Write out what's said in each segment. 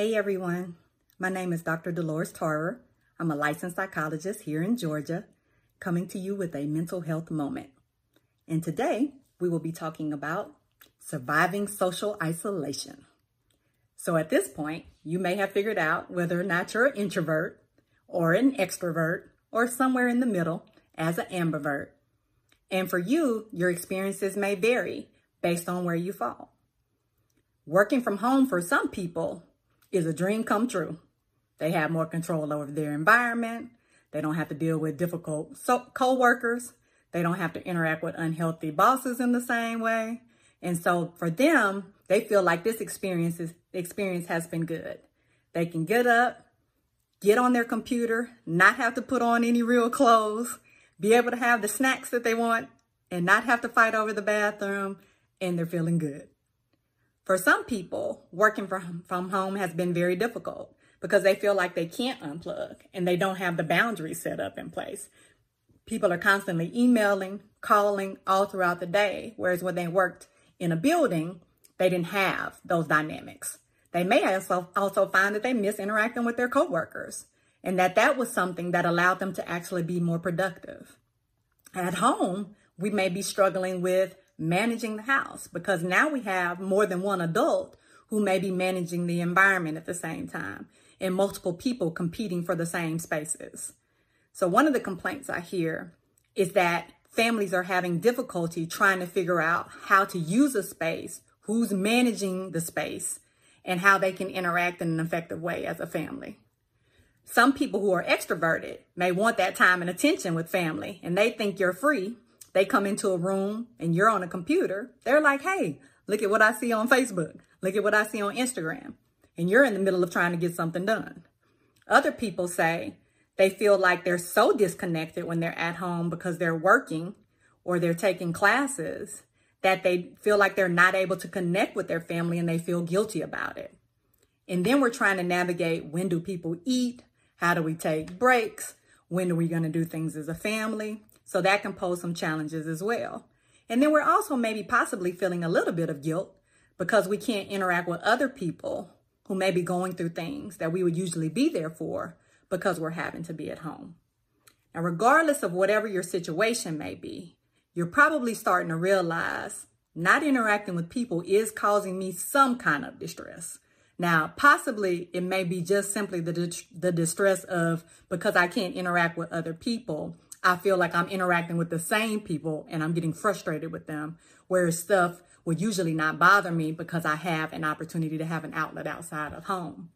Hey everyone, my name is Dr. Dolores Tarver. I'm a licensed psychologist here in Georgia, coming to you with a mental health moment. And today we will be talking about surviving social isolation. So at this point, you may have figured out whether or not you're an introvert or an extrovert or somewhere in the middle as an ambivert. And for you, your experiences may vary based on where you fall. Working from home for some people is a dream come true. They have more control over their environment. They don't have to deal with difficult so- co-workers. They don't have to interact with unhealthy bosses in the same way. And so for them, they feel like this experience is, experience has been good. They can get up, get on their computer, not have to put on any real clothes, be able to have the snacks that they want and not have to fight over the bathroom and they're feeling good. For some people, working from, from home has been very difficult because they feel like they can't unplug and they don't have the boundaries set up in place. People are constantly emailing, calling all throughout the day, whereas when they worked in a building, they didn't have those dynamics. They may also, also find that they miss interacting with their coworkers and that that was something that allowed them to actually be more productive. At home, we may be struggling with managing the house because now we have more than one adult who may be managing the environment at the same time and multiple people competing for the same spaces. So one of the complaints I hear is that families are having difficulty trying to figure out how to use a space, who's managing the space, and how they can interact in an effective way as a family. Some people who are extroverted may want that time and attention with family and they think you're free they come into a room and you're on a computer, they're like, hey, look at what I see on Facebook. Look at what I see on Instagram. And you're in the middle of trying to get something done. Other people say they feel like they're so disconnected when they're at home because they're working or they're taking classes that they feel like they're not able to connect with their family and they feel guilty about it. And then we're trying to navigate when do people eat? How do we take breaks? When are we going to do things as a family? So that can pose some challenges as well. And then we're also maybe possibly feeling a little bit of guilt because we can't interact with other people who may be going through things that we would usually be there for because we're having to be at home. Now, regardless of whatever your situation may be, you're probably starting to realize not interacting with people is causing me some kind of distress. Now, possibly it may be just simply the, the distress of because I can't interact with other people, I feel like I'm interacting with the same people and I'm getting frustrated with them. Whereas stuff would usually not bother me because I have an opportunity to have an outlet outside of home.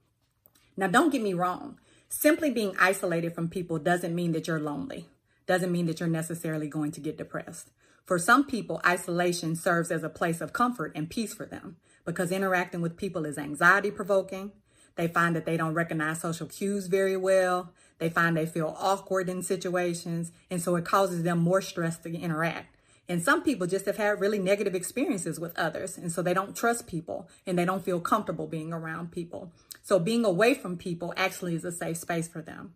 Now, don't get me wrong. Simply being isolated from people doesn't mean that you're lonely, doesn't mean that you're necessarily going to get depressed. For some people, isolation serves as a place of comfort and peace for them because interacting with people is anxiety provoking. They find that they don't recognize social cues very well. They find they feel awkward in situations. And so it causes them more stress to interact. And some people just have had really negative experiences with others. And so they don't trust people and they don't feel comfortable being around people. So being away from people actually is a safe space for them.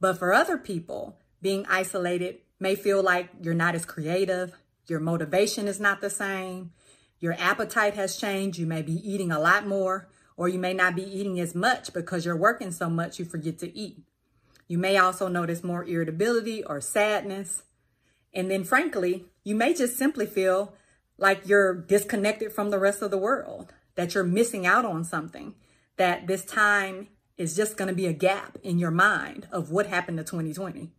But for other people, being isolated may feel like you're not as creative. Your motivation is not the same. Your appetite has changed. You may be eating a lot more, or you may not be eating as much because you're working so much you forget to eat. You may also notice more irritability or sadness. And then, frankly, you may just simply feel like you're disconnected from the rest of the world, that you're missing out on something, that this time is just going to be a gap in your mind of what happened to 2020.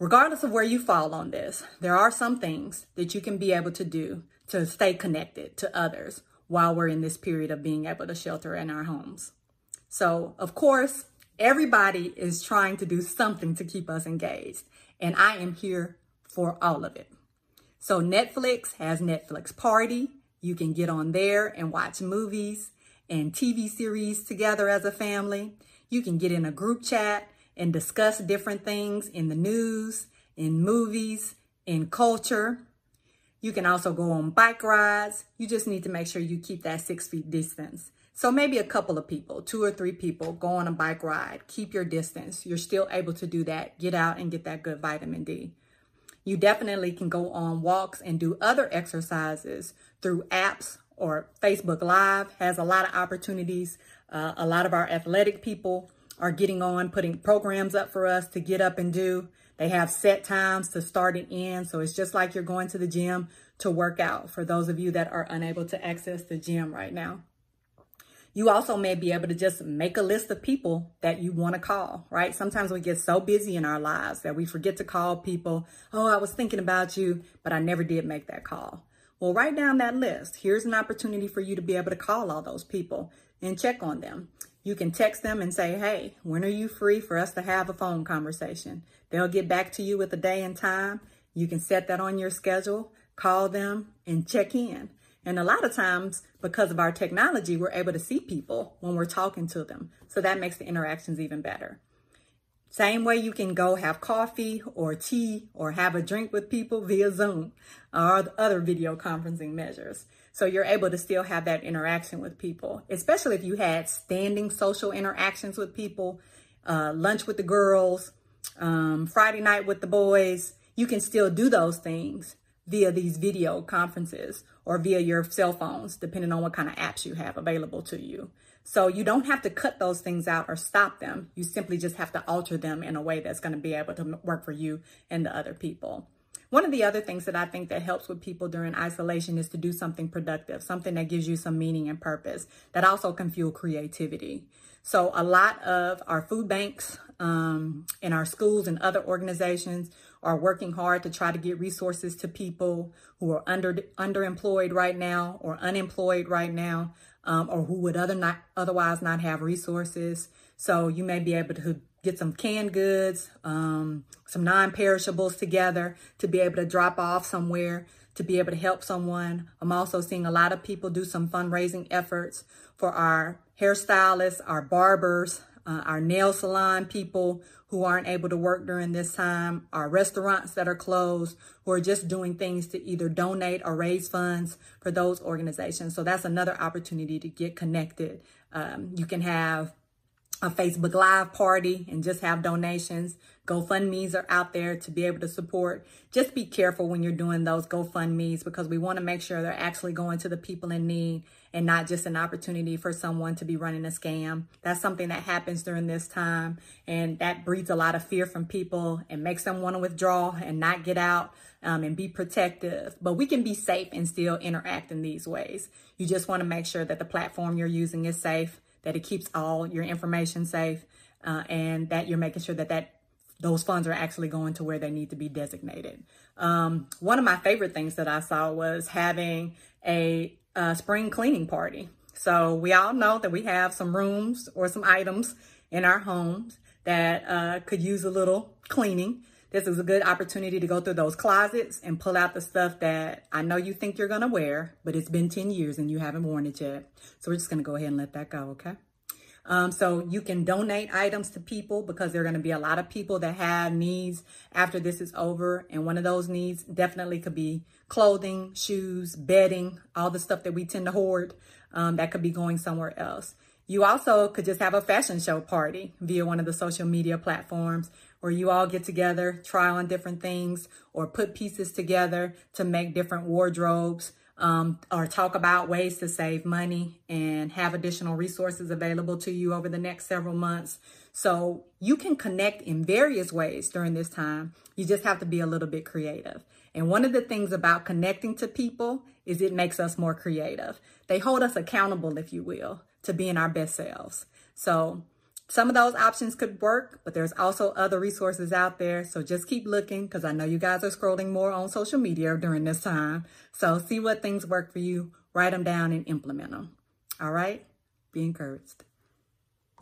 Regardless of where you fall on this, there are some things that you can be able to do to stay connected to others while we're in this period of being able to shelter in our homes. So, of course, Everybody is trying to do something to keep us engaged, and I am here for all of it. So Netflix has Netflix Party. You can get on there and watch movies and TV series together as a family. You can get in a group chat and discuss different things in the news, in movies, in culture. You can also go on bike rides. You just need to make sure you keep that six feet distance. So maybe a couple of people, two or three people, go on a bike ride, keep your distance. You're still able to do that. Get out and get that good vitamin D. You definitely can go on walks and do other exercises through apps or Facebook Live has a lot of opportunities. Uh, a lot of our athletic people are getting on, putting programs up for us to get up and do. They have set times to start and end. So it's just like you're going to the gym to work out for those of you that are unable to access the gym right now. You also may be able to just make a list of people that you want to call, right? Sometimes we get so busy in our lives that we forget to call people. Oh, I was thinking about you, but I never did make that call. Well, write down that list. Here's an opportunity for you to be able to call all those people and check on them. You can text them and say, hey, when are you free for us to have a phone conversation? They'll get back to you with a day and time. You can set that on your schedule, call them, and check in. And a lot of times, because of our technology, we're able to see people when we're talking to them. So that makes the interactions even better. Same way you can go have coffee or tea or have a drink with people via Zoom or other video conferencing measures. So you're able to still have that interaction with people, especially if you had standing social interactions with people, uh, lunch with the girls, um, Friday night with the boys. You can still do those things via these video conferences or via your cell phones, depending on what kind of apps you have available to you. So you don't have to cut those things out or stop them. You simply just have to alter them in a way that's going to be able to work for you and the other people. One of the other things that I think that helps with people during isolation is to do something productive, something that gives you some meaning and purpose that also can fuel creativity. So a lot of our food banks um, in our schools and other organizations are working hard to try to get resources to people who are under underemployed right now or unemployed right now, um, or who would other not otherwise not have resources. So you may be able to get some canned goods, um, some non-perishables together to be able to drop off somewhere to be able to help someone. I'm also seeing a lot of people do some fundraising efforts for our hairstylists, our barbers, uh, our nail salon people who aren't able to work during this time, our restaurants that are closed, who are just doing things to either donate or raise funds for those organizations. So that's another opportunity to get connected. Um, you can have a Facebook Live party and just have donations. GoFundMe's are out there to be able to support. Just be careful when you're doing those GoFundMe's because we want to make sure they're actually going to the people in need and not just an opportunity for someone to be running a scam. That's something that happens during this time and that breeds a lot of fear from people and makes them want to withdraw and not get out um, and be protective. But we can be safe and still interact in these ways. You just want to make sure that the platform you're using is safe that it keeps all your information safe, uh, and that you're making sure that that those funds are actually going to where they need to be designated. Um, one of my favorite things that I saw was having a, a spring cleaning party. So we all know that we have some rooms or some items in our homes that uh, could use a little cleaning. This is a good opportunity to go through those closets and pull out the stuff that I know you think you're to wear, but it's been 10 years and you haven't worn it yet. So we're just to go ahead and let that go, okay? Um, so you can donate items to people because there are going to be a lot of people that have needs after this is over. And one of those needs definitely could be clothing, shoes, bedding, all the stuff that we tend to hoard um, that could be going somewhere else. You also could just have a fashion show party via one of the social media platforms where you all get together, try on different things, or put pieces together to make different wardrobes, um, or talk about ways to save money and have additional resources available to you over the next several months. So you can connect in various ways during this time. You just have to be a little bit creative. And one of the things about connecting to people is it makes us more creative. They hold us accountable, if you will, to being our best selves. So some of those options could work, but there's also other resources out there. So just keep looking because I know you guys are scrolling more on social media during this time. So see what things work for you, write them down and implement them. All right? Be encouraged.